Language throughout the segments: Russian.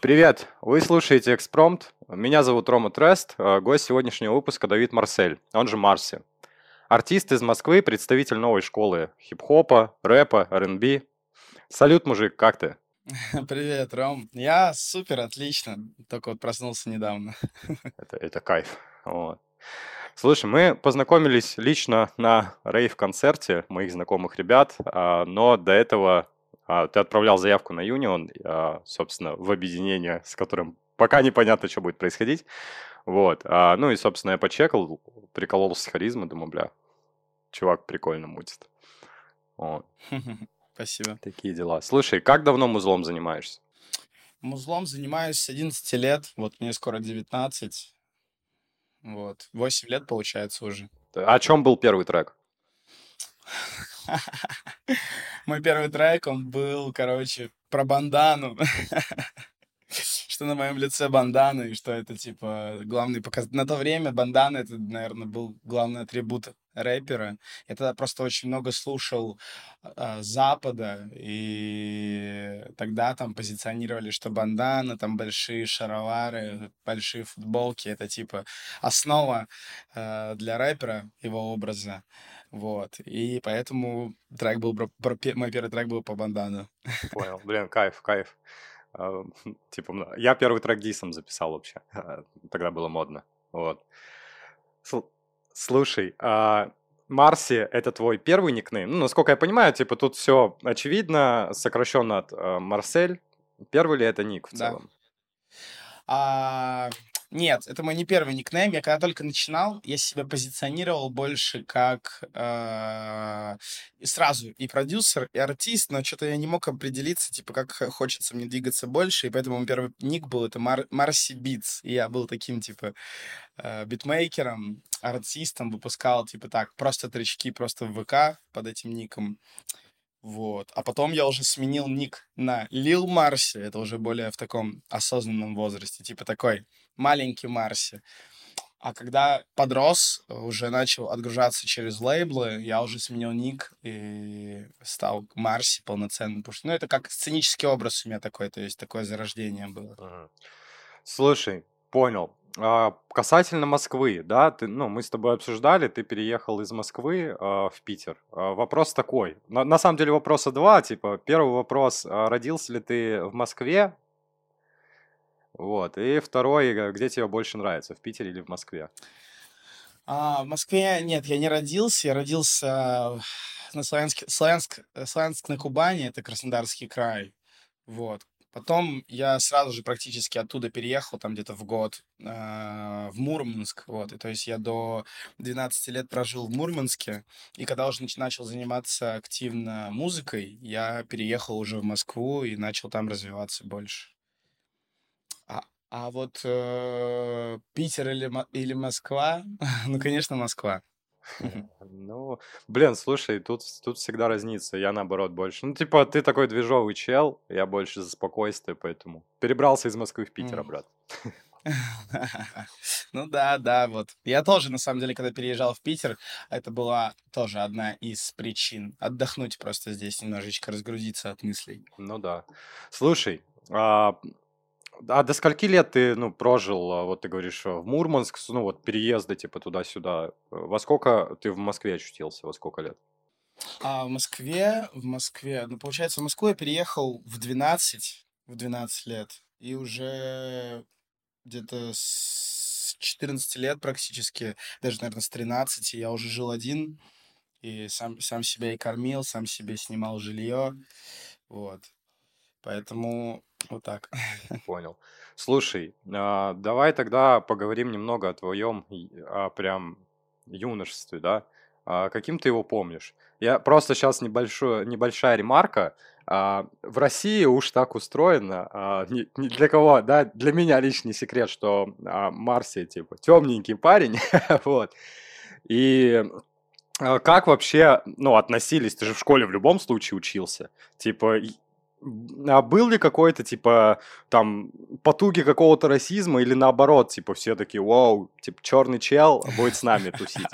Привет! Вы слушаете «Экспромт». Меня зовут Рома Трест, а гость сегодняшнего выпуска Давид Марсель, он же Марси. Артист из Москвы, представитель новой школы хип-хопа, рэпа, R&B. Салют, мужик, как ты? Привет, Ром. Я супер, отлично. Только вот проснулся недавно. Это, это кайф. Вот. Слушай, мы познакомились лично на рейв-концерте моих знакомых ребят, а, но до этого ты отправлял заявку на Union, а, собственно, в объединение, с которым пока непонятно, что будет происходить. Вот. А, ну и, собственно, я почекал, прикололся с харизмой, думаю, бля, чувак прикольно мутит. Вот. Спасибо. Такие дела. Слушай, как давно музлом занимаешься? Музлом занимаюсь с 11 лет, вот мне скоро 19. Вот, 8 лет получается уже. О чем был первый трек? Мой первый трек, он был, короче, про бандану. что на моем лице бандана, и что это, типа, главный показатель. На то время бандана, это, наверное, был главный атрибут рэпера. Я тогда просто очень много слушал э, Запада, и тогда там позиционировали, что бандана, там большие шаровары, большие футболки, это, типа, основа э, для рэпера, его образа. Вот. И поэтому трек был про, про, мой первый трек был по бандану. Понял. Блин, кайф, кайф. Uh, типа, я первый трек Дисом записал вообще. Uh, тогда было модно. Вот. Слушай, а Марси — это твой первый никнейм? Ну, насколько я понимаю, типа, тут все очевидно, сокращенно от Марсель. Первый ли это ник в целом? А, нет, это мой не первый никнейм. Я когда только начинал, я себя позиционировал больше как э, сразу и продюсер, и артист, но что-то я не мог определиться, типа, как хочется мне двигаться больше, и поэтому первый ник был это Мар Марси Битс. И я был таким, типа, э, битмейкером, артистом, выпускал, типа, так, просто тречки, просто в ВК под этим ником. Вот. А потом я уже сменил ник на Лил Марси. Это уже более в таком осознанном возрасте. Типа такой маленький Марси. А когда подрос, уже начал отгружаться через лейблы, я уже сменил ник и стал Марси полноценным. Потому что, ну, это как сценический образ у меня такой, то есть такое зарождение было. Слушай, понял. А, касательно Москвы, да, ты, ну, мы с тобой обсуждали, ты переехал из Москвы а, в Питер. А, вопрос такой. На, на самом деле вопроса два, типа, первый вопрос, а, родился ли ты в Москве? Вот, и второй, э, где тебе больше нравится, в Питере или в Москве? А, в Москве нет, я не родился, я родился на Славянске, Славянск, Славянск на Кубани, это Краснодарский край. Вот. Потом я сразу же практически оттуда переехал, там где-то в год, э, в Мурманск, вот, и то есть я до 12 лет прожил в Мурманске, и когда уже начал заниматься активно музыкой, я переехал уже в Москву и начал там развиваться больше. А, вот э, Питер или, или Москва? ну, конечно, Москва. Ну, блин, слушай, тут, тут всегда разница. Я наоборот больше. Ну, типа, ты такой движовый чел, я больше за спокойствие, поэтому перебрался из Москвы в Питер обратно. Ну да, да, вот. Я тоже, на самом деле, когда переезжал в Питер, это была тоже одна из причин. Отдохнуть просто здесь, немножечко разгрузиться от мыслей. Ну да. Слушай, а, а до скольки лет ты, ну, прожил, а, вот ты говоришь, в Мурманск, ну, вот переезды, типа, туда-сюда? Во сколько ты в Москве очутился, во сколько лет? А в Москве, в Москве, ну, получается, в Москву я переехал в 12, в 12 лет, и уже где-то с 14 лет практически, даже, наверное, с 13 я уже жил один, и сам, сам себя и кормил, сам себе снимал жилье, вот. Поэтому вот так. Понял. Слушай, а, давай тогда поговорим немного о твоем о прям юношестве, да? А, каким ты его помнишь? Я просто сейчас небольшую, небольшая ремарка. А, в России уж так устроено, а, не для кого, да, для меня личный секрет, что а, Марси, типа, темненький парень, вот. И а, как вообще, ну, относились? Ты же в школе в любом случае учился. Типа, а был ли какой-то, типа, там, потуги какого-то расизма или наоборот, типа, все такие, вау, типа, черный чел будет с нами тусить?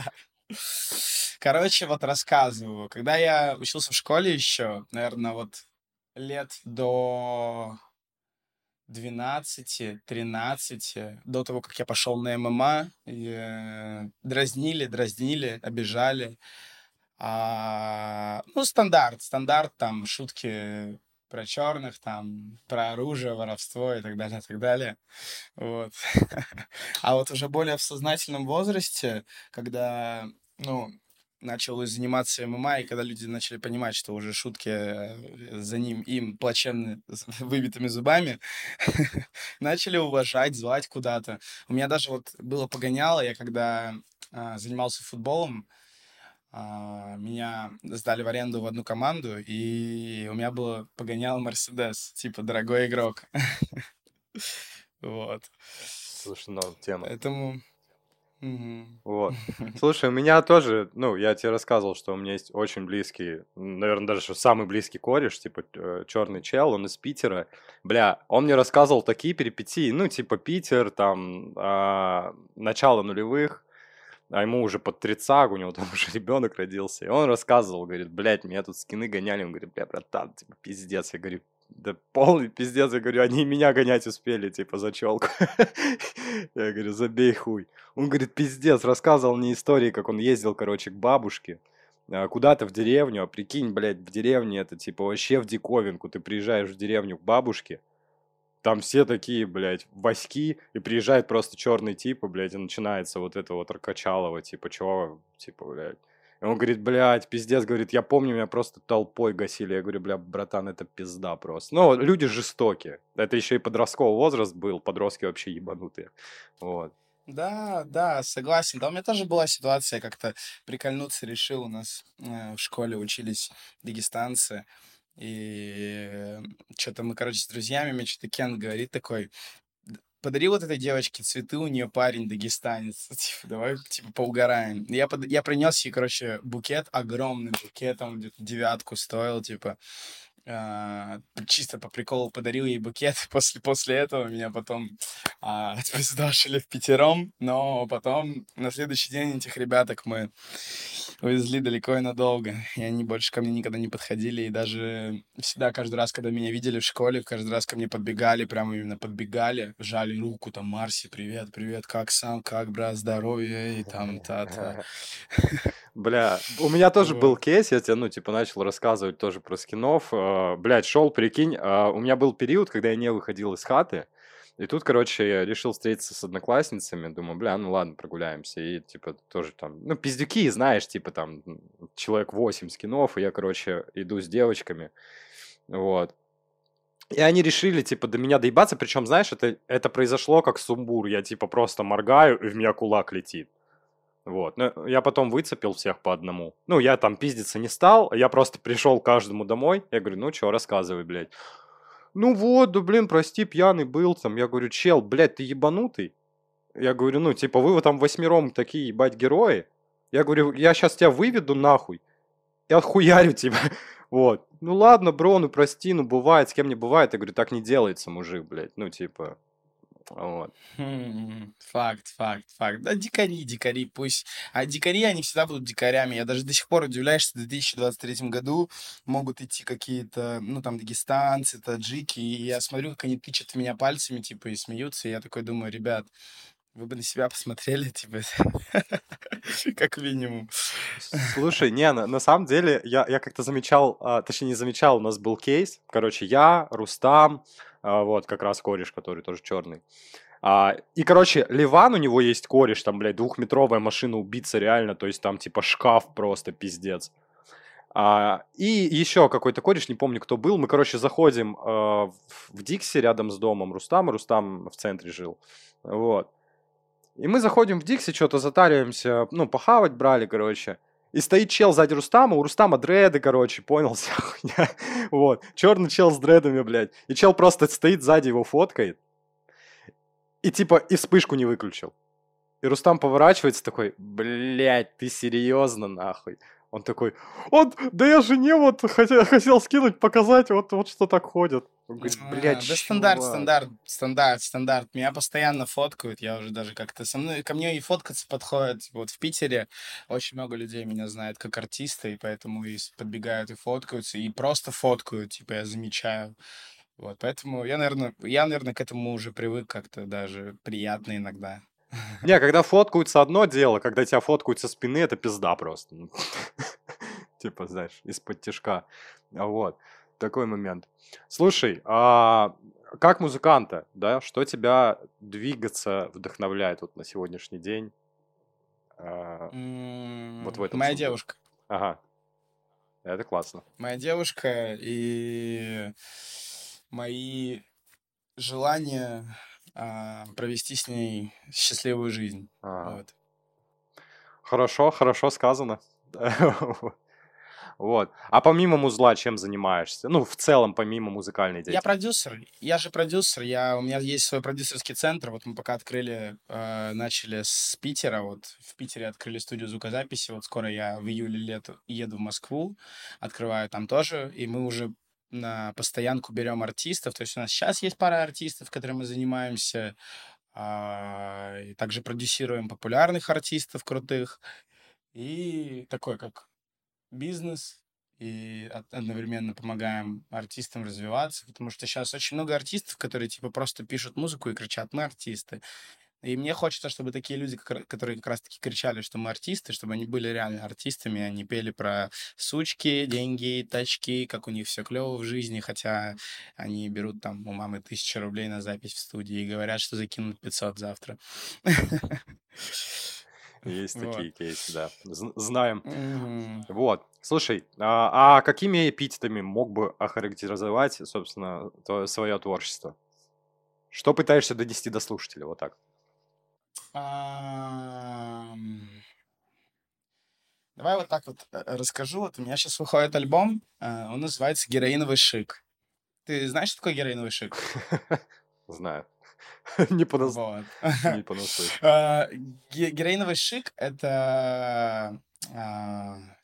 Короче, вот рассказываю. Когда я учился в школе еще, наверное, вот лет до 12, 13, до того, как я пошел на ММА, дразнили, дразнили, обижали. А, ну, стандарт, стандарт, там, шутки про черных, там, про оружие, воровство и так далее, и так далее. Вот. А вот уже более в сознательном возрасте, когда, ну, начал заниматься ММА, и когда люди начали понимать, что уже шутки э, за ним, им плачевны выбитыми зубами, начали уважать, звать куда-то. У меня даже вот было погоняло, я когда а, занимался футболом, меня сдали в аренду в одну команду, и у меня было погонял Мерседес, типа дорогой игрок. Вот. Слушай, ну, тема. Поэтому... Вот. Слушай, у меня тоже, ну, я тебе рассказывал, что у меня есть очень близкий, наверное, даже самый близкий кореш, типа черный чел, он из Питера. Бля, он мне рассказывал такие перипетии, ну, типа Питер, там, а, начало нулевых, а ему уже под тридцак, у него там уже ребенок родился. И он рассказывал, говорит, блядь, меня тут скины гоняли. Он говорит, бля, братан, типа, пиздец. Я говорю, да полный пиздец. Я говорю, они меня гонять успели, типа, за челку. Я говорю, забей хуй. Он говорит, пиздец, рассказывал мне истории, как он ездил, короче, к бабушке а, куда-то в деревню, а прикинь, блядь, в деревне это типа вообще в диковинку. Ты приезжаешь в деревню к бабушке, там все такие, блядь, васьки, и приезжает просто черный тип, и, блядь, и начинается вот это вот Рокачалово, типа, чего, типа, блядь. И он говорит, блядь, пиздец, говорит, я помню, меня просто толпой гасили. Я говорю, бля, братан, это пизда просто. Ну, люди жестокие. Это еще и подростковый возраст был, подростки вообще ебанутые. Вот. Да, да, согласен. Да, у меня тоже была ситуация, как-то прикольнуться решил. У нас э, в школе учились дагестанцы. И что-то мы, короче, с друзьями, мне что-то Кен говорит такой, подари вот этой девочке цветы, у нее парень дагестанец, типа, давай, типа, поугараем. Я, под... я принес ей, короче, букет, огромный букет, там где-то девятку стоил, типа, а, чисто по приколу подарил ей букет. После, после этого меня потом а, отпиздошили в пятером, но потом на следующий день этих ребяток мы увезли далеко и надолго. И они больше ко мне никогда не подходили. И даже всегда, каждый раз, когда меня видели в школе, каждый раз ко мне подбегали, прямо именно подбегали, жали руку, там, Марси, привет, привет, как сам, как, брат, здоровье, и там, та-та. Бля, у меня тоже был кейс, я тебе, ну, типа, начал рассказывать тоже про скинов. А, блядь, шел, прикинь, а, у меня был период, когда я не выходил из хаты, и тут, короче, я решил встретиться с одноклассницами, думаю, бля, ну ладно, прогуляемся. И, типа, тоже там, ну, пиздюки, знаешь, типа, там, человек 8 скинов, и я, короче, иду с девочками, вот. И они решили, типа, до меня доебаться, причем, знаешь, это, это произошло как сумбур, я, типа, просто моргаю, и в меня кулак летит. Вот. Но я потом выцепил всех по одному. Ну, я там пиздиться не стал, я просто пришел каждому домой. Я говорю, ну что, рассказывай, блядь. Ну вот, да блин, прости, пьяный был там. Я говорю, чел, блядь, ты ебанутый? Я говорю, ну, типа, вы там восьмером такие, ебать, герои. Я говорю, я сейчас тебя выведу нахуй. Я отхуярю тебя. Вот. Ну ладно, бро, ну прости, ну бывает, с кем не бывает. Я говорю, так не делается, мужик, блядь. Ну, типа, вот. Хм, Факт, факт, факт. Да, дикари, дикари, пусть. А дикари, они всегда будут дикарями. Я даже до сих пор удивляюсь, что в 2023 году могут идти какие-то, ну, там, дагестанцы, таджики, и я смотрю, как они тычат в меня пальцами, типа, и смеются, и я такой думаю, ребят, вы бы на себя посмотрели, типа, как минимум. Слушай, не, на, на самом деле, я, я как-то замечал, а, точнее, не замечал, у нас был кейс, короче, я, Рустам, вот, как раз кореш, который тоже черный. А, и, короче, Ливан, у него есть кореш, там, блядь, двухметровая машина убийца реально, то есть там, типа, шкаф просто пиздец. А, и еще какой-то кореш, не помню, кто был. Мы, короче, заходим э, в Дикси рядом с домом Рустама. Рустам в центре жил. Вот. И мы заходим в Дикси, что-то затариваемся, ну, похавать брали, короче. И стоит чел сзади Рустама, у Рустама дреды, короче, понял, вся хуйня. Вот, черный чел с дредами, блядь. И чел просто стоит сзади его фоткает. И типа, и вспышку не выключил. И Рустам поворачивается такой, блядь, ты серьезно, нахуй? Он такой, вот, да я жене вот хотел, хотел скинуть, показать, вот, вот что так ходит. Он говорит, блядь, Да стандарт, стандарт, стандарт, стандарт. Меня постоянно фоткают, я уже даже как-то со мной, ко мне и фоткаться подходят. Вот в Питере очень много людей меня знают как артиста, и поэтому и подбегают и фоткаются, и просто фоткают, типа я замечаю. Вот, поэтому я, наверное, я, наверное, к этому уже привык как-то даже приятно иногда. Не, когда фоткаются одно дело, когда тебя фоткают со спины, это пизда просто. Типа, знаешь, из-под тяжка. Вот, такой момент. Слушай, а как музыканта, да, что тебя двигаться вдохновляет вот на сегодняшний день? а, Вот в этом Моя девушка. Ага, это классно. Моя девушка и мои желания а, провести с ней счастливую жизнь. Ага. Вот. Хорошо, хорошо сказано. Вот. А помимо музла чем занимаешься? Ну, в целом, помимо музыкальной Я деятельности. продюсер, я же продюсер, я, у меня есть свой продюсерский центр, вот мы пока открыли, э, начали с Питера, вот в Питере открыли студию звукозаписи, вот скоро я в июле лету еду в Москву, открываю там тоже, и мы уже на постоянку берем артистов, то есть у нас сейчас есть пара артистов, которыми мы занимаемся, а, и также продюсируем популярных артистов крутых, и такой как бизнес, и од- одновременно помогаем артистам развиваться, потому что сейчас очень много артистов, которые типа просто пишут музыку и кричат «мы артисты». И мне хочется, чтобы такие люди, которые как раз-таки кричали, что мы артисты, чтобы они были реально артистами, они пели про сучки, деньги, тачки, как у них все клево в жизни, хотя они берут там у мамы тысячу рублей на запись в студии и говорят, что закинут 500 завтра. Есть Вот. такие кейсы, да. Знаем. Мгм. Вот. Слушай, а, а какими эпитетами мог бы охарактеризовать, собственно, свое творчество? Что пытаешься донести до слушателя? Вот так. Давай вот так вот э, расскажу. Вот у меня сейчас выходит альбом, э, он называется «Героиновый шик». Ты знаешь, что такое героиновый шик? Знаю. Не понас- Вот. не понаслышке. А, ге- Героиновый шик — это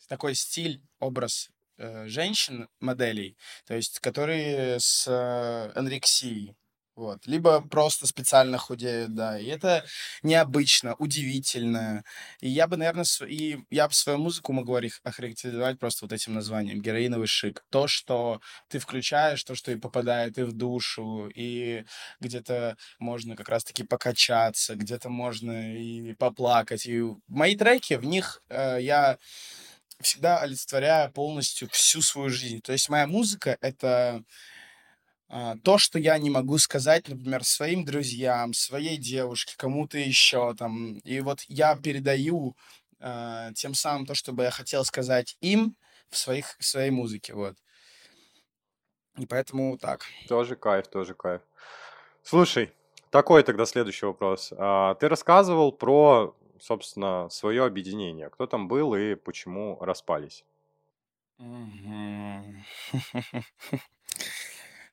такой стиль, образ э, женщин, моделей, то есть которые с э, анорексией. Вот. Либо просто специально худеют, да. И это необычно, удивительно. И я бы, наверное, св- и я бы свою музыку могу охарактеризовать просто вот этим названием «Героиновый шик». То, что ты включаешь, то, что и попадает и в душу, и где-то можно как раз-таки покачаться, где-то можно и поплакать. И мои треки, в них э, я всегда олицетворяю полностью всю свою жизнь. То есть моя музыка — это то, что я не могу сказать, например, своим друзьям, своей девушке, кому-то еще там. И вот я передаю а, тем самым то, что бы я хотел сказать им в, своих, в своей музыке, вот. И поэтому так. Тоже кайф, тоже кайф. Слушай, такой тогда следующий вопрос. А, Ты рассказывал про, собственно, свое объединение. Кто там был и почему распались?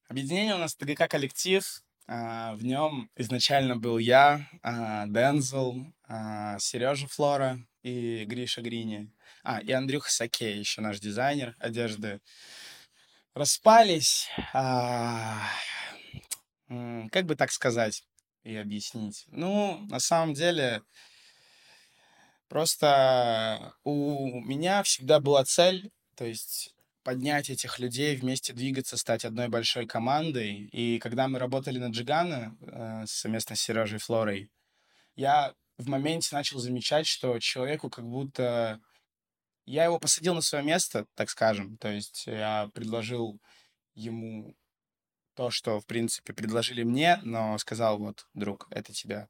Объединение у нас ТГК коллектив. а, В нем изначально был я, а, Дензел, Сережа Флора и Гриша Грини. А, и Андрюха Сакей, еще наш дизайнер одежды. Распались. а, Как бы так сказать и объяснить? Ну, на самом деле, просто у меня всегда была цель, то есть поднять этих людей, вместе двигаться, стать одной большой командой. И когда мы работали на Джигана э, совместно с Сережей Флорой, я в моменте начал замечать, что человеку как будто... Я его посадил на свое место, так скажем. То есть я предложил ему то, что, в принципе, предложили мне, но сказал, вот, друг, это тебя.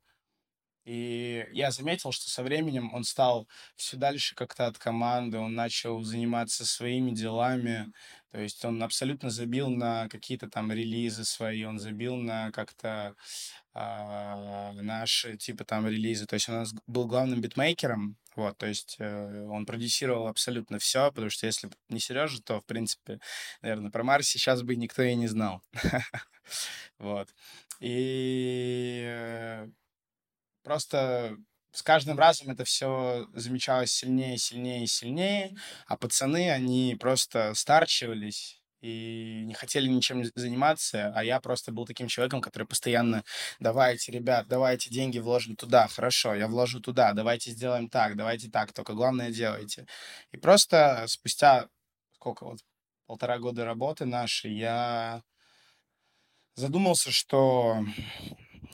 И я заметил, что со временем он стал все дальше как-то от команды, он начал заниматься своими делами, то есть он абсолютно забил на какие-то там релизы свои, он забил на как-то а, наши типа там релизы, то есть он у нас был главным битмейкером, вот, то есть э, он продюсировал абсолютно все, потому что если не Сережа, то, в принципе, наверное, про Марс сейчас бы никто и не знал. Вот. И э, просто с каждым разом это все замечалось сильнее, сильнее и сильнее, а пацаны, они просто старчивались и не хотели ничем заниматься, а я просто был таким человеком, который постоянно давайте, ребят, давайте деньги вложим туда, хорошо, я вложу туда, давайте сделаем так, давайте так, только главное делайте. И просто спустя сколько вот полтора года работы нашей я задумался, что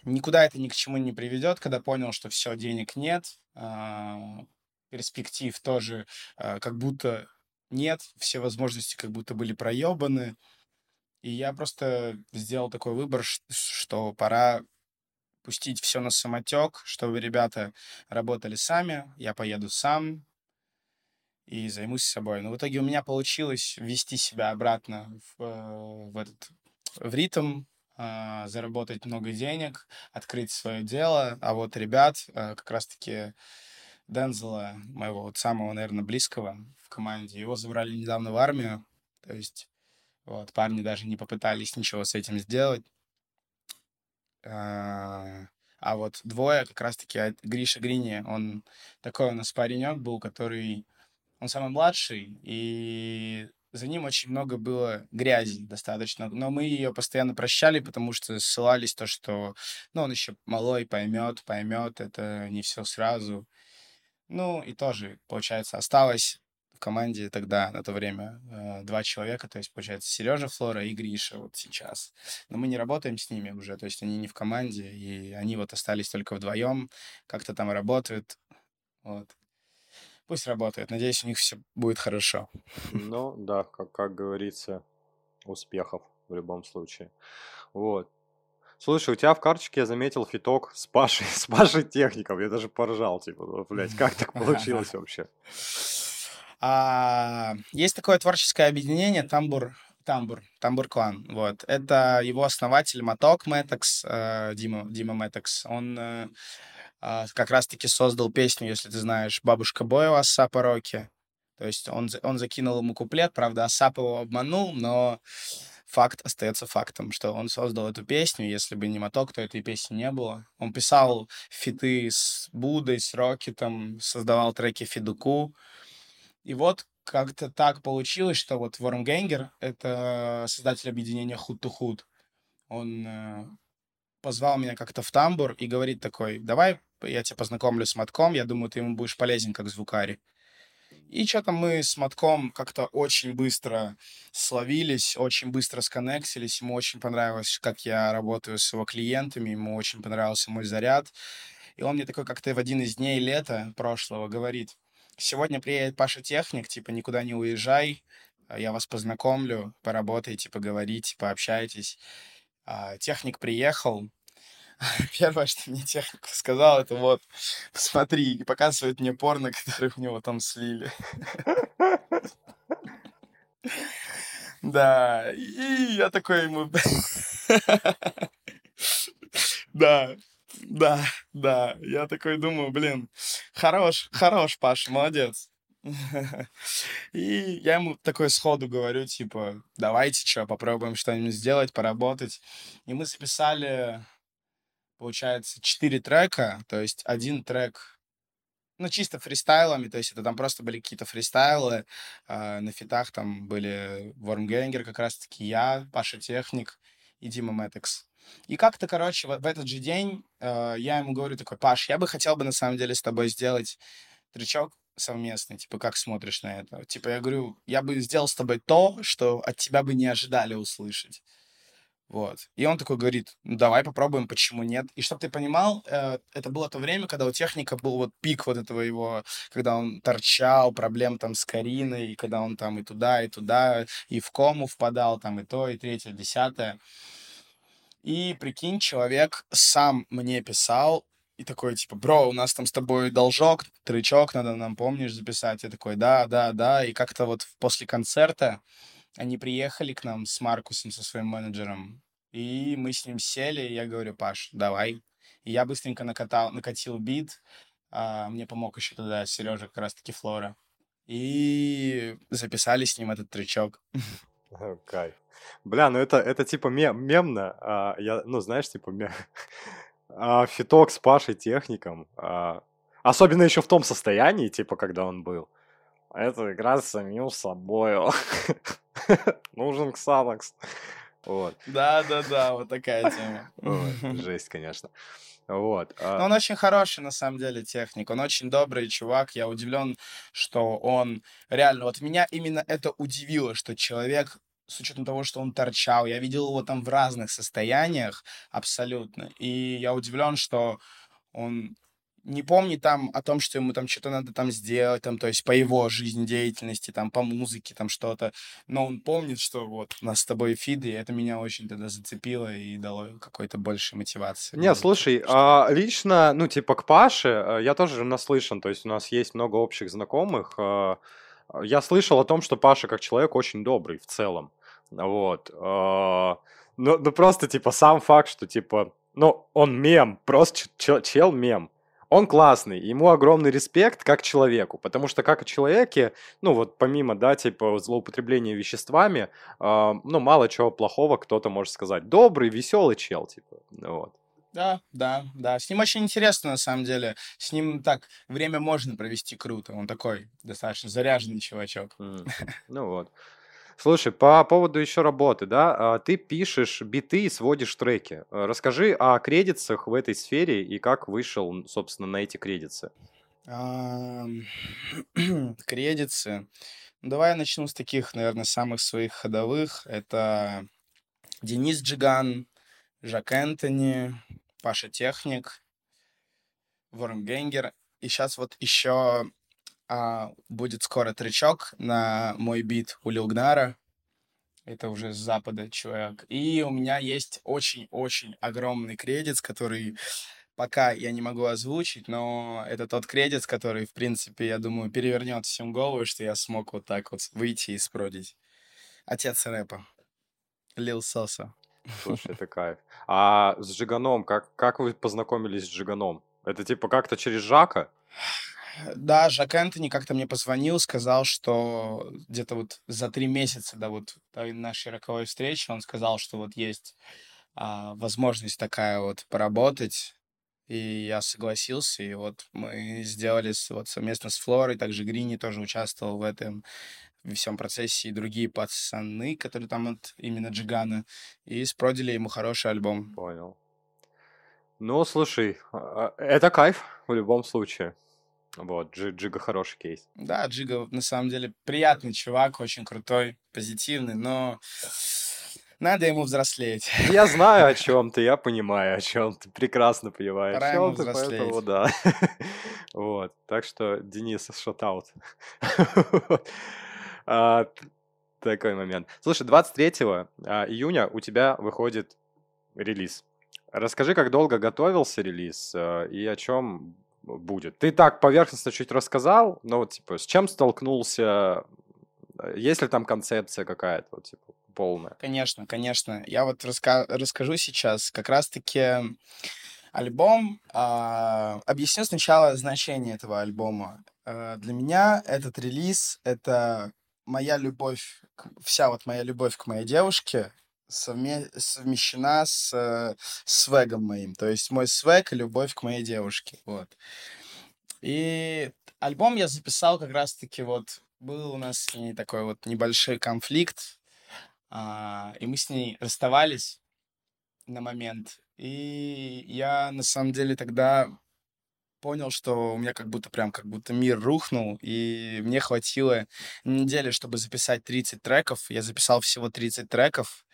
никуда это ни к чему не приведет, когда понял, что все, денег нет, а, перспектив тоже а, как будто нет, все возможности как будто были проебаны. И я просто сделал такой выбор, что пора пустить все на самотек, чтобы ребята работали сами, я поеду сам и займусь собой. Но в итоге у меня получилось ввести себя обратно в, э, в этот в ритм, заработать много денег, открыть свое дело. А вот ребят, э, как раз-таки Дензела, моего вот самого, наверное, близкого в команде, его забрали недавно в армию. То есть вот, парни даже не попытались ничего с этим сделать. А, а вот двое, как раз-таки Гриша Грини, он такой у нас паренек был, который... Он самый младший, и за ним очень много было грязи достаточно. Но мы ее постоянно прощали, потому что ссылались то, что ну, он еще малой, поймет, поймет, это не все сразу. Ну, и тоже, получается, осталось в команде тогда, на то время, э, два человека, то есть, получается, Сережа Флора и Гриша вот сейчас. Но мы не работаем с ними уже, то есть они не в команде, и они вот остались только вдвоем, как-то там работают, вот. Пусть работают, надеюсь, у них все будет хорошо. Ну, да, как, как говорится, успехов в любом случае. Вот. Слушай, у тебя в карточке я заметил фиток с Пашей, с Пашей техником. Я даже поржал, типа, блядь, как так получилось вообще? А, есть такое творческое объединение Тамбур, Тамбур, Тамбур Клан. Вот. Это его основатель Маток Мэтокс, э, Дима, Дима Мэтокс. Он э, как раз-таки создал песню, если ты знаешь, «Бабушка Боева» Асапа Роки. То есть он, он закинул ему куплет, правда, Асап его обманул, но факт остается фактом, что он создал эту песню. Если бы не Моток, то этой песни не было. Он писал фиты с Будой, с Рокетом, создавал треки Фидуку. И вот как-то так получилось, что вот Вормгенгер — это создатель объединения Hood. Он э, позвал меня как-то в тамбур и говорит такой, давай я тебя познакомлю с Матком, я думаю, ты ему будешь полезен как звукарь. И что-то мы с Матком как-то очень быстро словились, очень быстро сконнектились. Ему очень понравилось, как я работаю с его клиентами, ему очень понравился мой заряд. И он мне такой как-то в один из дней лета прошлого говорит, сегодня приедет Паша Техник, типа, никуда не уезжай, я вас познакомлю, поработайте, поговорите, пообщайтесь. А, техник приехал, первое, что мне техник сказал, это вот, посмотри, и показывает мне порно, которое у него там слили. Да, и я такой ему... Да, да, да. Я такой думаю, блин, хорош, хорош, Паш, молодец. И я ему такой сходу говорю, типа, давайте что, попробуем что-нибудь сделать, поработать. И мы записали, получается, четыре трека, то есть один трек, ну, чисто фристайлами, то есть это там просто были какие-то фристайлы, э, на фитах там были Вормгенгер как раз-таки, я, Паша Техник и Дима Мэтекс. И как-то, короче, в, в этот же день э, я ему говорю такой, Паш, я бы хотел бы на самом деле с тобой сделать трючок совместный, типа, как смотришь на это? Типа, я говорю, я бы сделал с тобой то, что от тебя бы не ожидали услышать. Вот. И он такой говорит, ну давай попробуем, почему нет. И чтобы ты понимал, э, это было то время, когда у техника был вот пик вот этого его, когда он торчал, проблем там с Кариной, и когда он там и туда, и туда, и в кому впадал, там и то, и третье, десятое. И прикинь, человек сам мне писал, и такой, типа, бро, у нас там с тобой должок, трючок, надо нам, помнишь, записать. Я такой, да, да, да. И как-то вот после концерта они приехали к нам с Маркусом, со своим менеджером, и мы с ним сели, и я говорю, Паш, давай. И я быстренько накатал, накатил бит, а, мне помог еще тогда Сережа, как раз-таки Флора. И записали с ним этот трючок. Кайф. Бля, ну это, это типа мем, мемно. А, я, ну, знаешь, типа мем... а, фиток с Пашей техником. А, особенно еще в том состоянии, типа, когда он был. Это игра с самим собой. Нужен Ксанакс. Вот. Да-да-да, вот такая тема. Вот, жесть, конечно. Вот. А... Но он очень хороший, на самом деле, техник. Он очень добрый чувак. Я удивлен, что он реально... Вот меня именно это удивило, что человек с учетом того, что он торчал. Я видел его там в разных состояниях абсолютно. И я удивлен, что он не помнит там о том, что ему там что-то надо там сделать, там, то есть по его жизнедеятельности, там, по музыке, там что-то. Но он помнит, что вот у нас с тобой фид, и это меня очень тогда зацепило и дало какой-то больше мотивации. Не, слушай, а, лично, ну, типа, к Паше э, я тоже наслышан, то есть у нас есть много общих знакомых. А, я слышал о том, что Паша как человек очень добрый в целом. Вот. А, ну, ну, просто, типа, сам факт, что, типа, ну, он мем, просто чел, чел мем. Он классный, ему огромный респект как человеку, потому что как о человеке, ну вот помимо, да, типа злоупотребления веществами, э, ну мало чего плохого кто-то может сказать. Добрый, веселый чел, типа, вот. Да, да, да. С ним очень интересно, на самом деле. С ним так время можно провести круто. Он такой достаточно заряженный чувачок. Mm. Ну вот. Слушай, по поводу еще работы, да, а, ты пишешь биты и сводишь треки. Э, расскажи о кредитах в этой сфере и как вышел, собственно, на эти кредиты. Кредиты. Ну, давай я начну с таких, наверное, самых своих ходовых. Это Денис Джиган, Жак Энтони, Паша Техник, Ворон Генгер. И сейчас вот еще а, будет скоро тречок на мой бит у Лилгнара. Это уже с запада человек. И у меня есть очень-очень огромный кредит, который пока я не могу озвучить, но это тот кредит, который, в принципе, я думаю, перевернет всем голову, что я смог вот так вот выйти и спродить. Отец рэпа. Лил Соса. Слушай, это кайф. А с Джиганом, как, как вы познакомились с Джиганом? Это типа как-то через Жака? Да, Жак Энтони как-то мне позвонил, сказал, что где-то вот за три месяца до вот нашей роковой встречи он сказал, что вот есть а, возможность такая вот поработать. И я согласился, и вот мы сделали вот совместно с Флорой, также Грини тоже участвовал в этом во всем процессе, и другие пацаны, которые там вот именно Джигана, и спродили ему хороший альбом. Понял. Ну, слушай, а, а, это кайф в любом случае. Вот, Джига хороший кейс. Да, Джига на самом деле приятный чувак, очень крутой, позитивный, но надо ему взрослеть. Я знаю, о чем ты, я понимаю, о чем ты, прекрасно понимаешь. Пора ему взрослеть. Поэтому, да. вот, так что, Денис, шатаут. а, такой момент. Слушай, 23 а, июня у тебя выходит релиз. Расскажи, как долго готовился релиз а, и о чем будет. Ты так поверхностно чуть рассказал, но вот, типа, с чем столкнулся? Есть ли там концепция какая-то, вот, типа, полная? Конечно, конечно. Я вот раска- расскажу сейчас. Как раз-таки альбом... Э, объясню сначала значение этого альбома. Э, для меня этот релиз — это моя любовь, вся вот моя любовь к моей девушке, совме- совмещена с э, свегом моим. То есть мой свег и любовь к моей девушке. Вот. И альбом я записал как раз-таки вот... Был у нас с ней такой вот небольшой конфликт, а, и мы с ней расставались на момент. И я на самом деле тогда понял, что у меня как будто прям как будто мир рухнул, и мне хватило недели, чтобы записать 30 треков. Я записал всего 30 треков,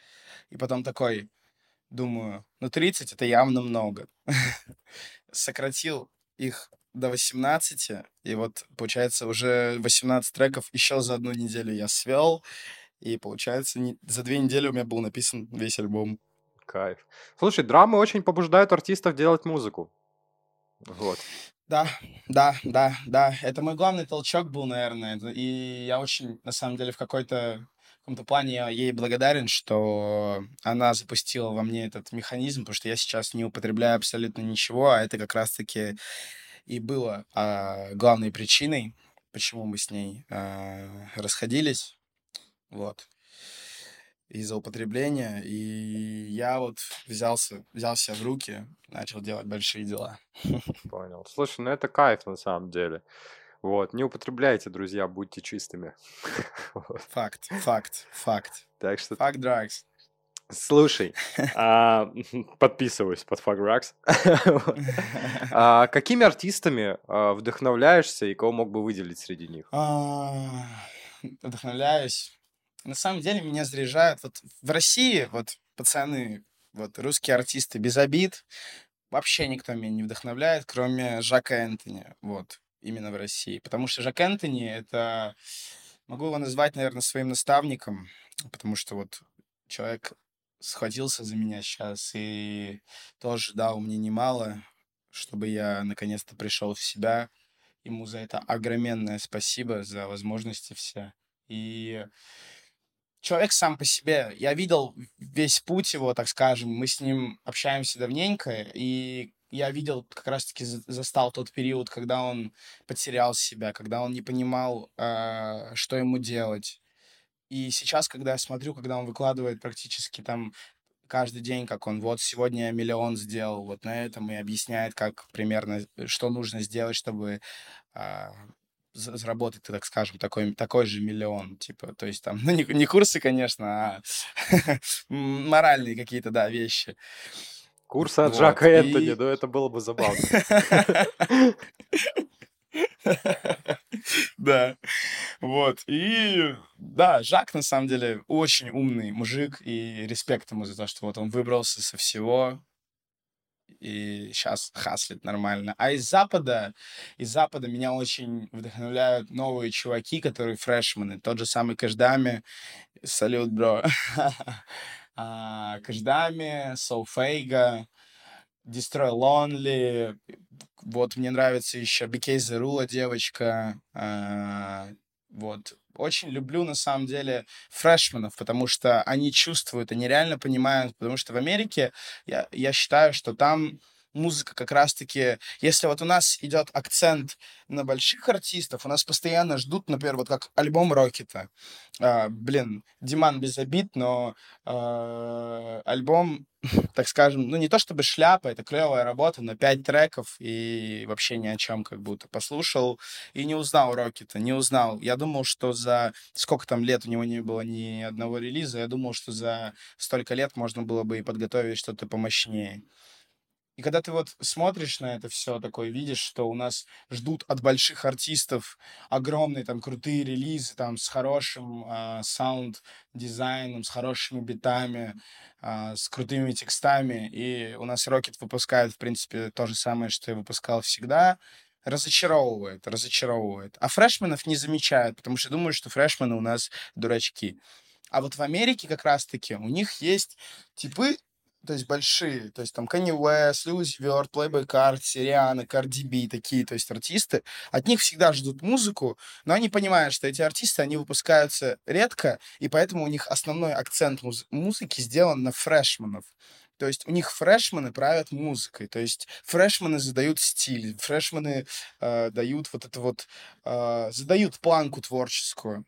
и потом такой, думаю, ну 30 это явно много. Сократил их до 18, и вот, получается, уже 18 треков еще за одну неделю я свел, и, получается, не... за две недели у меня был написан весь альбом. Кайф. Слушай, драмы очень побуждают артистов делать музыку. Вот. Да, да, да, да. Это мой главный толчок был, наверное. И я очень, на самом деле, в какой-то в каком-то плане я ей благодарен, что она запустила во мне этот механизм, потому что я сейчас не употребляю абсолютно ничего, а это как раз-таки и было а, главной причиной, почему мы с ней а, расходились. Вот из-за употребления, и я вот взялся, взялся в руки, начал делать большие дела. Понял. Слушай, ну это кайф на самом деле. Вот, не употребляйте, друзья, будьте чистыми. Факт, факт, факт. Так что... Факт drugs. Слушай, а, подписываюсь под Fuck Drugs. а, какими артистами а, вдохновляешься и кого мог бы выделить среди них? А, вдохновляюсь. На самом деле меня заряжают вот в России, вот пацаны, вот русские артисты без обид, вообще никто меня не вдохновляет, кроме Жака Энтони, вот, именно в России. Потому что Жак Энтони — это... Могу его назвать, наверное, своим наставником, потому что вот человек схватился за меня сейчас и тоже дал мне немало, чтобы я наконец-то пришел в себя. Ему за это огроменное спасибо, за возможности все. И человек сам по себе, я видел весь путь его, так скажем, мы с ним общаемся давненько, и я видел, как раз-таки застал тот период, когда он потерял себя, когда он не понимал, э, что ему делать. И сейчас, когда я смотрю, когда он выкладывает практически там каждый день, как он вот сегодня я миллион сделал, вот на этом и объясняет, как примерно, э, что нужно сделать, чтобы э, заработать, так скажем, такой, такой же миллион, типа, то есть там, ну, не, не курсы, конечно, а моральные какие-то, да, вещи. Курсы от вот. Жака и... Энтони, ну, это было бы забавно. Да, вот, и да, Жак, на самом деле, очень умный мужик, и респект ему за то, что вот он выбрался со всего, и сейчас хаслит нормально. А из Запада, из Запада меня очень вдохновляют новые чуваки, которые фрешмены. Тот же самый Каждами. Салют, бро. а, Каждами, Соуфейга, Destroy Lonely. Вот мне нравится еще BK Zerula девочка. А, вот. Очень люблю, на самом деле, фрешменов, потому что они чувствуют, они реально понимают, потому что в Америке я, я считаю, что там музыка как раз-таки, если вот у нас идет акцент на больших артистов, у нас постоянно ждут, например, вот как альбом Рокета. А, блин, Диман без обид, но а, альбом, так скажем, ну не то чтобы шляпа, это клевая работа, но пять треков и вообще ни о чем как будто послушал и не узнал Рокета, не узнал. Я думал, что за сколько там лет у него не было ни одного релиза, я думал, что за столько лет можно было бы и подготовить что-то помощнее. И когда ты вот смотришь на это все, такое видишь, что у нас ждут от больших артистов огромные там крутые релизы там с хорошим э, саунд-дизайном, с хорошими битами, э, с крутыми текстами, и у нас Rocket выпускает, в принципе, то же самое, что и выпускал всегда, разочаровывает, разочаровывает. А фрешменов не замечают, потому что думают, что фрешмены у нас дурачки. А вот в Америке как раз-таки у них есть типы то есть большие, то есть там Kanye West, Lil Vert, Playboy Carti, Rihanna, Cardi B, такие, то есть артисты, от них всегда ждут музыку, но они понимают, что эти артисты, они выпускаются редко, и поэтому у них основной акцент муз- музыки сделан на фрешманов. То есть у них фрешмены правят музыкой, то есть фрешмены задают стиль, фрешмены э, дают вот это вот, э, задают планку творческую.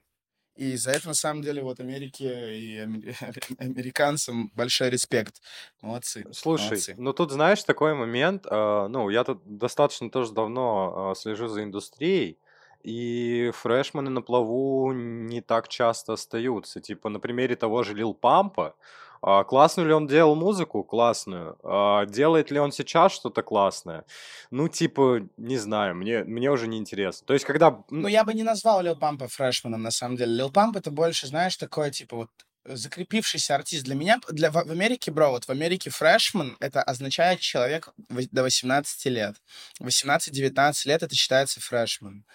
И за это, на самом деле, вот Америке и американцам большой респект. Молодцы. Слушай, молодцы. ну тут, знаешь, такой момент, э, ну, я тут достаточно тоже давно э, слежу за индустрией, и фрешмены на плаву не так часто остаются. Типа, на примере того же Лил Пампа, классную ли он делал музыку? Классную. А, делает ли он сейчас что-то классное? Ну, типа, не знаю, мне, мне уже не интересно. То есть, когда... Ну, я бы не назвал Лил Пампа фрешменом, на самом деле. Лил Памп это больше, знаешь, такое, типа, вот закрепившийся артист для меня, для, в, в Америке, бро, вот в Америке фрешмен, это означает человек до 18 лет. 18-19 лет это считается фрешмен.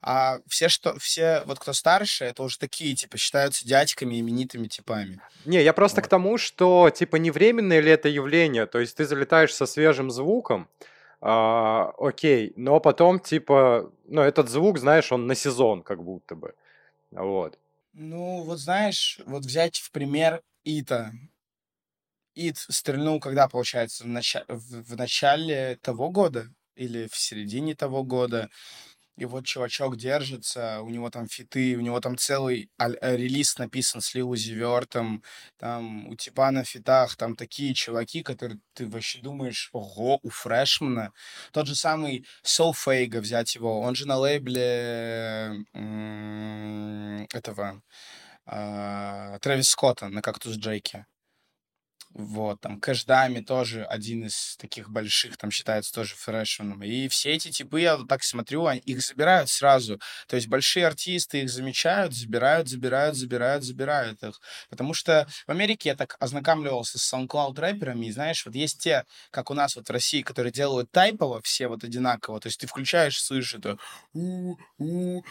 А все, что, все, вот кто старше, это уже такие, типа, считаются дядьками, именитыми типами. Не, я просто вот. к тому, что, типа, не временное ли это явление, то есть ты залетаешь со свежим звуком, а, окей, но потом, типа, ну, этот звук, знаешь, он на сезон как будто бы, вот. Ну, вот знаешь, вот взять в пример Ита. Ит стрельнул, когда, получается, в, нач... в, в начале того года или в середине того года и вот чувачок держится, у него там фиты, у него там целый э, релиз написан с Лил Вертом, там у типа на фитах, там такие чуваки, которые ты вообще думаешь, ого, у фрешмана. Тот же самый Soul Фейга взять его, он же на лейбле этого э, Трэвис Скотта на Кактус Джейке. Вот, там, Кэшдами тоже один из таких больших, там, считается тоже фрешменом. И все эти типы, я так смотрю, они, их забирают сразу. То есть большие артисты их замечают, забирают, забирают, забирают, забирают их. Потому что в Америке я так ознакомливался с SoundCloud рэперами, и знаешь, вот есть те, как у нас вот в России, которые делают тайпово, все вот одинаково. То есть ты включаешь, слышишь это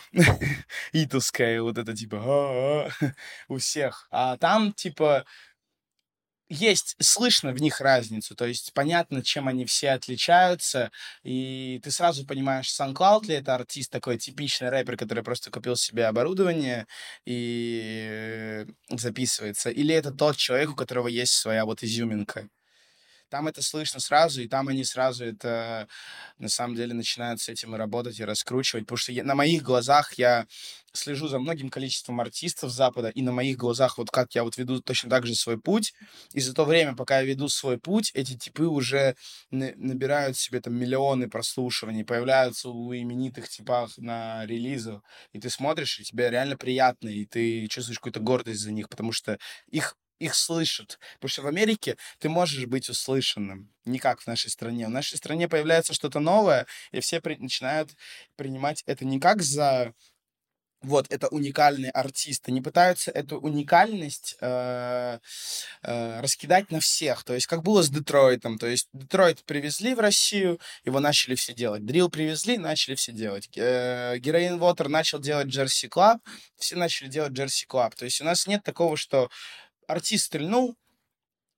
итовское, вот это типа у всех. А там типа есть, слышно в них разницу, то есть понятно, чем они все отличаются, и ты сразу понимаешь, SoundCloud ли это артист, такой типичный рэпер, который просто купил себе оборудование и записывается, или это тот человек, у которого есть своя вот изюминка. Там это слышно сразу, и там они сразу это на самом деле начинают с этим работать, и раскручивать. Потому что я, на моих глазах я слежу за многим количеством артистов Запада, и на моих глазах, вот как я вот веду точно так же свой путь, и за то время, пока я веду свой путь, эти типы уже набирают себе там миллионы прослушиваний, появляются у именитых типах на релизах, и ты смотришь, и тебе реально приятно, и ты чувствуешь какую-то гордость за них, потому что их их слышат. Потому что в Америке ты можешь быть услышанным, не как в нашей стране. В нашей стране появляется что-то новое, и все при- начинают принимать это не как за вот, это уникальный артист. Они пытаются эту уникальность э, э, раскидать на всех. То есть, как было с Детройтом. То есть, Детройт привезли в Россию, его начали все делать. Drill привезли, начали все делать. Э, Героин Вотер начал делать Jersey club, все начали делать Jersey club. То есть, у нас нет такого, что артист стрельнул,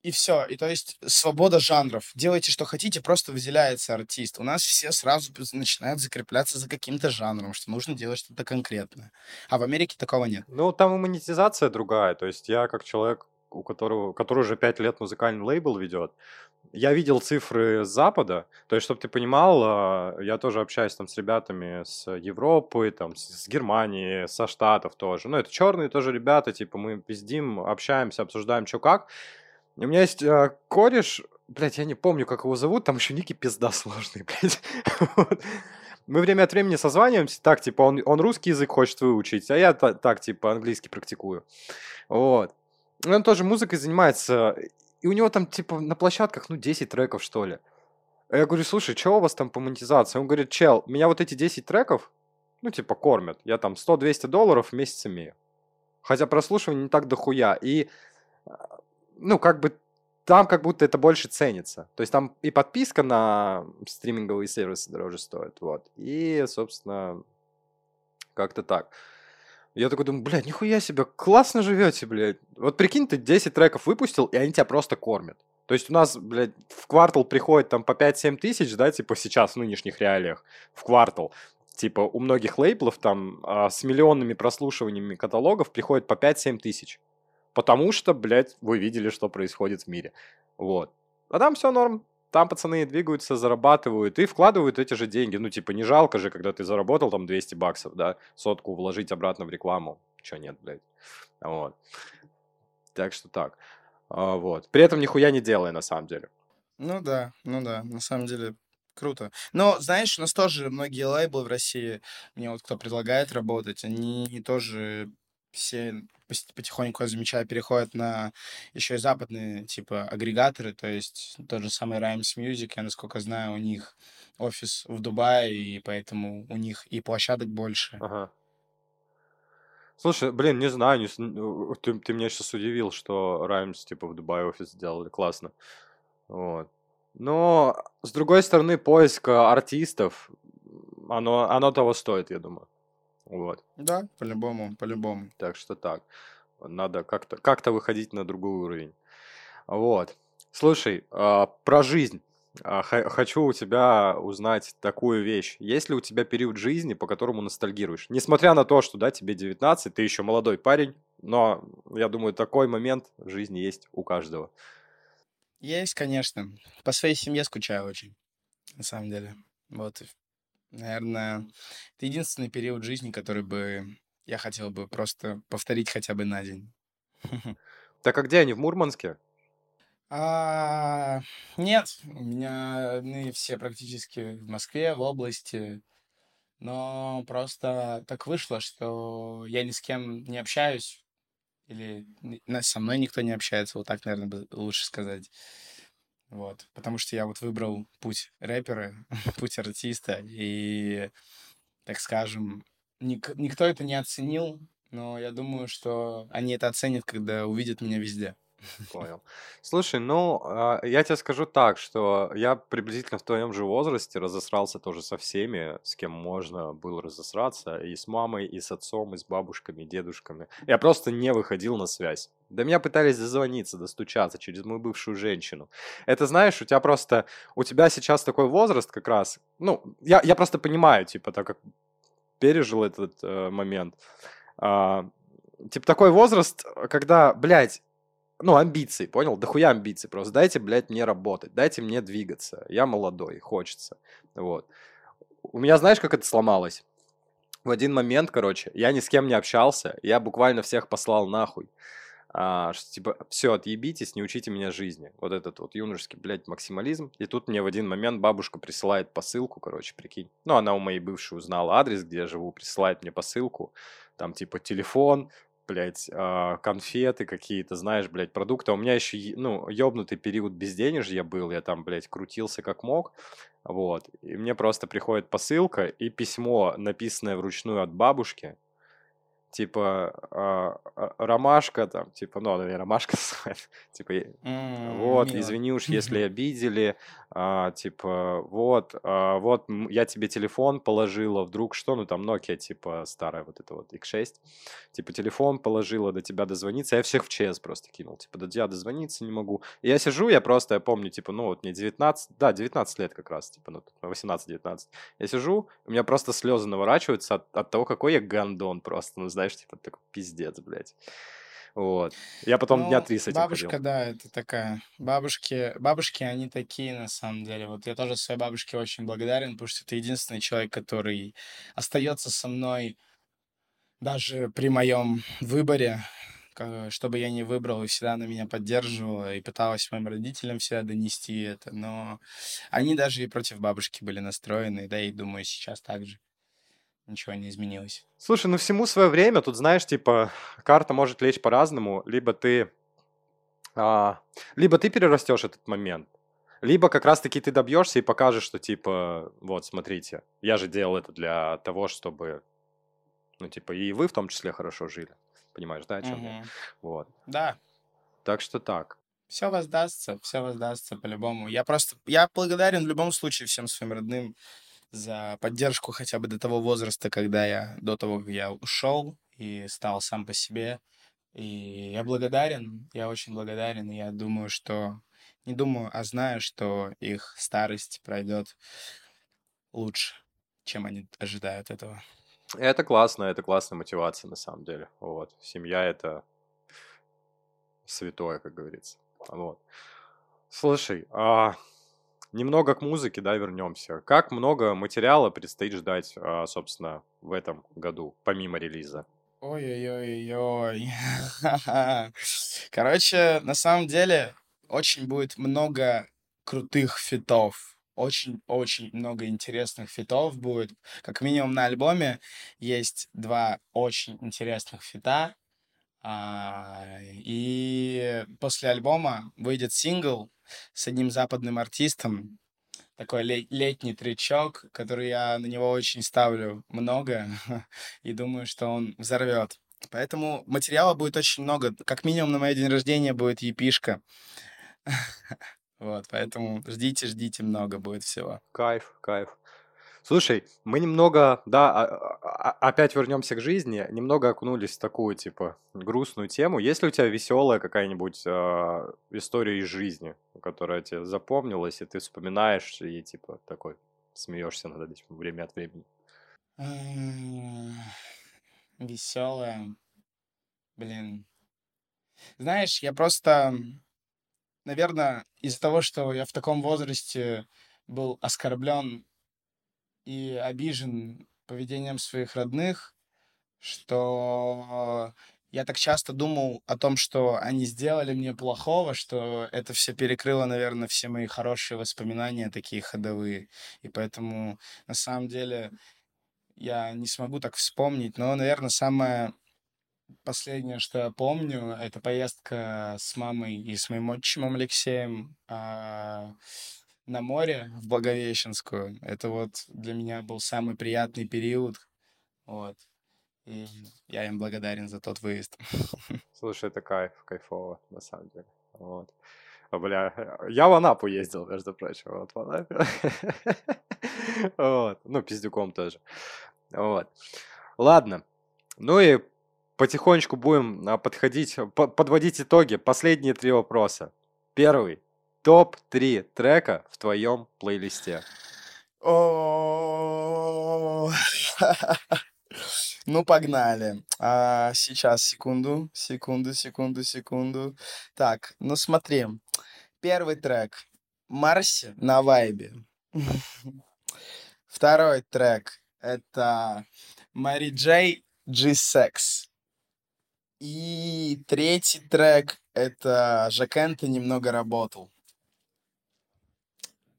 и все. И то есть свобода жанров. Делайте, что хотите, просто выделяется артист. У нас все сразу начинают закрепляться за каким-то жанром, что нужно делать что-то конкретное. А в Америке такого нет. Ну, там и монетизация другая. То есть я как человек, у которого, который уже пять лет музыкальный лейбл ведет, я видел цифры с Запада, то есть, чтобы ты понимал, а, я тоже общаюсь там с ребятами с Европы, там, с Германии, со Штатов тоже. Ну, это черные тоже ребята, типа, мы пиздим, общаемся, обсуждаем, что как. У меня есть э, кореш, блядь, я не помню, как его зовут, там еще ники пизда сложные, блядь. Мы время от времени созваниваемся, так, типа, он, он русский язык хочет выучить, а я так, типа, английский практикую. Вот. Он тоже музыкой занимается, и у него там, типа, на площадках, ну, 10 треков, что ли. А я говорю, слушай, что у вас там по монетизации? Он говорит, чел, меня вот эти 10 треков, ну, типа, кормят. Я там 100-200 долларов в месяц имею. Хотя прослушивание не так дохуя. И, а, ну, как бы, там как будто это больше ценится. То есть там и подписка на стриминговые сервисы дороже стоит. Вот. И, собственно, как-то так. Я такой думаю, блядь, нихуя себе, классно живете, блядь. Вот прикинь, ты 10 треков выпустил, и они тебя просто кормят. То есть у нас, блядь, в квартал приходит там по 5-7 тысяч, да, типа сейчас в нынешних реалиях, в квартал. Типа у многих лейблов там а, с миллионными прослушиваниями каталогов приходит по 5-7 тысяч. Потому что, блядь, вы видели, что происходит в мире. Вот. А там все норм там пацаны двигаются, зарабатывают и вкладывают эти же деньги. Ну, типа, не жалко же, когда ты заработал там 200 баксов, да, сотку вложить обратно в рекламу. Чё нет, блядь. Вот. Так что так. А, вот. При этом нихуя не делая, на самом деле. Ну да, ну да, на самом деле круто. Но, знаешь, у нас тоже многие лейблы в России, мне вот кто предлагает работать, они тоже все потихоньку, я замечаю, переходят на еще и западные, типа, агрегаторы, то есть тот же самый Rhymes Music, я, насколько знаю, у них офис в Дубае, и поэтому у них и площадок больше. Ага. Слушай, блин, не знаю, не, ты, ты меня сейчас удивил, что Rhymes, типа, в Дубае офис сделали, классно. Вот. Но, с другой стороны, поиск артистов, оно, оно того стоит, я думаю. Вот. Да, по-любому, по-любому. Так что так. Надо как-то как выходить на другой уровень. Вот. Слушай, а, про жизнь. А, хочу у тебя узнать такую вещь. Есть ли у тебя период жизни, по которому ностальгируешь? Несмотря на то, что да, тебе 19, ты еще молодой парень, но я думаю, такой момент в жизни есть у каждого. Есть, конечно. По своей семье скучаю очень, на самом деле. Вот, Наверное, это единственный период жизни, который бы я хотел бы просто повторить хотя бы на день. Так а где они, в Мурманске? А, нет, у меня мы все практически в Москве, в области. Но просто так вышло, что я ни с кем не общаюсь Или со мной никто не общается, вот так, наверное, лучше сказать. Вот. Потому что я вот выбрал путь рэпера, путь артиста, и, так скажем, ник- никто это не оценил, но я думаю, что они это оценят, когда увидят меня везде. Понял. Слушай, ну, а, я тебе скажу так, что я приблизительно в твоем же возрасте разосрался тоже со всеми, с кем можно было разосраться, и с мамой, и с отцом, и с бабушками, и дедушками. Я просто не выходил на связь. До меня пытались дозвониться, достучаться через мою бывшую женщину. Это, знаешь, у тебя просто, у тебя сейчас такой возраст как раз, ну, я, я просто понимаю, типа, так как пережил этот э, момент, а, типа, такой возраст, когда, блядь, ну, амбиции, понял? Да хуя амбиции просто. Дайте, блядь, мне работать, дайте мне двигаться. Я молодой, хочется. Вот. У меня, знаешь, как это сломалось? В один момент, короче, я ни с кем не общался, я буквально всех послал нахуй. А, что, типа, все, отъебитесь, не учите меня жизни. Вот этот вот юношеский, блядь, максимализм. И тут мне в один момент бабушка присылает посылку, короче, прикинь. Ну, она у моей бывшей узнала адрес, где я живу, присылает мне посылку. Там, типа, телефон, блядь, а, конфеты какие-то, знаешь, блядь, продукты. А у меня еще, ну, ёбнутый период безденежья был, я там, блядь, крутился как мог, вот. И мне просто приходит посылка и письмо, написанное вручную от бабушки, типа а, ромашка там, типа, ну, наверное, ромашка типа, mm, вот, мило. извини уж, если обидели, а, типа, вот, а, вот, я тебе телефон положила, вдруг что, ну, там Nokia, типа, старая вот эта вот X6, типа, телефон положила, до тебя дозвониться, я всех в ЧС просто кинул, типа, до тебя дозвониться не могу. И я сижу, я просто, я помню, типа, ну, вот мне 19, да, 19 лет как раз, типа, ну, 18-19, я сижу, у меня просто слезы наворачиваются от, от того, какой я гандон просто, ну, знаешь, типа, такой пиздец, блядь. Вот. Я потом ну, дня три с этим Бабушка, ходил. да, это такая. Бабушки, бабушки, они такие на самом деле. Вот я тоже своей бабушке очень благодарен, потому что это единственный человек, который остается со мной даже при моем выборе, что бы я ни выбрал, и всегда на меня поддерживала, и пыталась моим родителям всегда донести это, но они даже и против бабушки были настроены, да, и думаю, сейчас так же ничего не изменилось. Слушай, ну всему свое время, тут знаешь, типа, карта может лечь по-разному, либо ты, а, либо ты перерастешь этот момент, либо как раз-таки ты добьешься и покажешь, что типа, вот, смотрите, я же делал это для того, чтобы, ну, типа, и вы в том числе хорошо жили. Понимаешь, да, о чем угу. я? Вот. Да. Так что так. Все воздастся, все воздастся по-любому. Я просто, я благодарен в любом случае всем своим родным, за поддержку хотя бы до того возраста, когда я, до того, как я ушел и стал сам по себе. И я благодарен, я очень благодарен, и я думаю, что, не думаю, а знаю, что их старость пройдет лучше, чем они ожидают этого. Это классно, это классная мотивация на самом деле. Вот. Семья это святое, как говорится. Вот. Слушай, а Немного к музыке, да, вернемся. Как много материала предстоит ждать, а, собственно, в этом году, помимо релиза? Ой-ой-ой-ой. Короче, на самом деле, очень будет много крутых фитов. Очень-очень много интересных фитов будет. Как минимум на альбоме есть два очень интересных фита. А, и после альбома выйдет сингл с одним западным артистом. Такой летний тречок, который я на него очень ставлю много и думаю, что он взорвет. Поэтому материала будет очень много. Как минимум на мой день рождения будет епишка. Вот, поэтому ждите, ждите, много будет всего. Кайф, кайф. Слушай, мы немного, да, а, а, а, опять вернемся к жизни, немного окунулись в такую, типа, грустную тему. Есть ли у тебя веселая какая-нибудь э, история из жизни, которая тебе запомнилась, и ты вспоминаешь, и, типа, такой смеешься над этим время от времени? Веселая. Блин. Знаешь, я просто, наверное, из-за того, что я в таком возрасте был оскорблен и обижен поведением своих родных, что я так часто думал о том, что они сделали мне плохого, что это все перекрыло, наверное, все мои хорошие воспоминания, такие ходовые. И поэтому, на самом деле, я не смогу так вспомнить. Но, наверное, самое Последнее, что я помню, это поездка с мамой и с моим отчимом Алексеем а, на море в Благовещенскую. Это вот для меня был самый приятный период. Вот. И я им благодарен за тот выезд. Слушай, это кайф, кайфово, на самом деле. Вот. А, бля, я в Анапу ездил, между прочим, вот в Анапе. Вот. Ну, пиздюком тоже. Вот. Ладно. Ну и потихонечку будем а, подходить, подводить итоги. Последние три вопроса. Первый. Топ-3 трека в твоем плейлисте. Ну, погнали. А, сейчас, секунду, секунду, секунду, секунду. Так, ну смотри. Первый трек. Марси на вайбе. Второй трек. Это Мэри Джей G-Sex. И третий трек — это Жакента немного работал.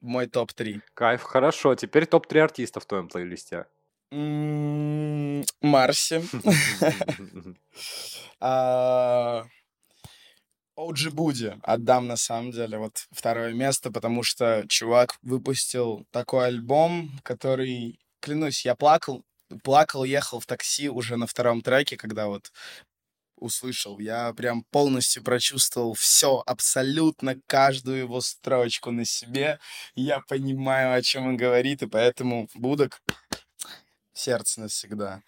Мой топ-3. Кайф, хорошо. Теперь топ-3 артиста в твоем плейлисте. Марси. А, Оуджи Буди отдам на самом деле вот второе место, потому что чувак выпустил такой альбом, который, клянусь, я плакал, плакал, ехал в такси уже на втором треке, когда вот услышал. Я прям полностью прочувствовал все, абсолютно каждую его строчку на себе. Я понимаю, о чем он говорит, и поэтому Будок сердце навсегда.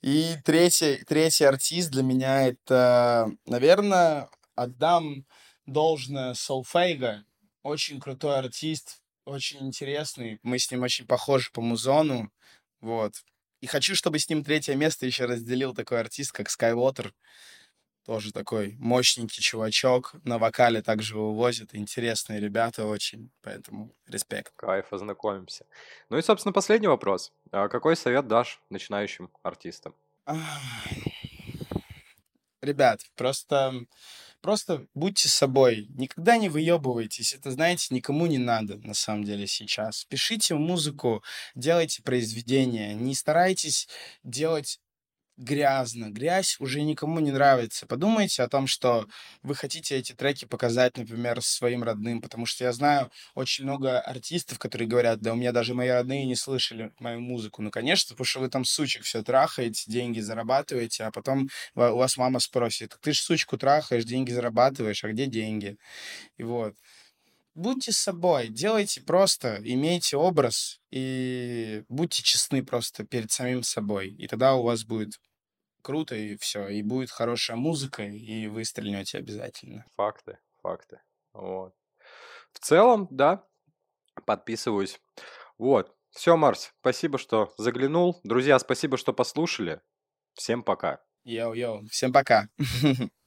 И третий, третий артист для меня это, наверное, отдам должное Солфейга. Очень крутой артист, очень интересный. Мы с ним очень похожи по музону. Вот. И хочу, чтобы с ним третье место еще разделил такой артист, как Skywalker. Тоже такой мощненький чувачок. На вокале также вывозит. Интересные ребята очень. Поэтому респект. Кайф, ознакомимся. Ну и, собственно, последний вопрос. А какой совет дашь начинающим артистам? Ребят, просто Просто будьте собой, никогда не выебывайтесь. Это, знаете, никому не надо на самом деле сейчас. Пишите музыку, делайте произведения, не старайтесь делать грязно. Грязь уже никому не нравится. Подумайте о том, что вы хотите эти треки показать, например, своим родным, потому что я знаю очень много артистов, которые говорят, да у меня даже мои родные не слышали мою музыку. Ну, конечно, потому что вы там сучек все трахаете, деньги зарабатываете, а потом у вас мама спросит, ты же сучку трахаешь, деньги зарабатываешь, а где деньги? И вот будьте собой, делайте просто, имейте образ и будьте честны просто перед самим собой. И тогда у вас будет круто, и все. И будет хорошая музыка, и вы стрельнете обязательно. Факты, факты. Вот. В целом, да, подписываюсь. Вот. Все, Марс, спасибо, что заглянул. Друзья, спасибо, что послушали. Всем пока. Йоу-йоу, всем пока.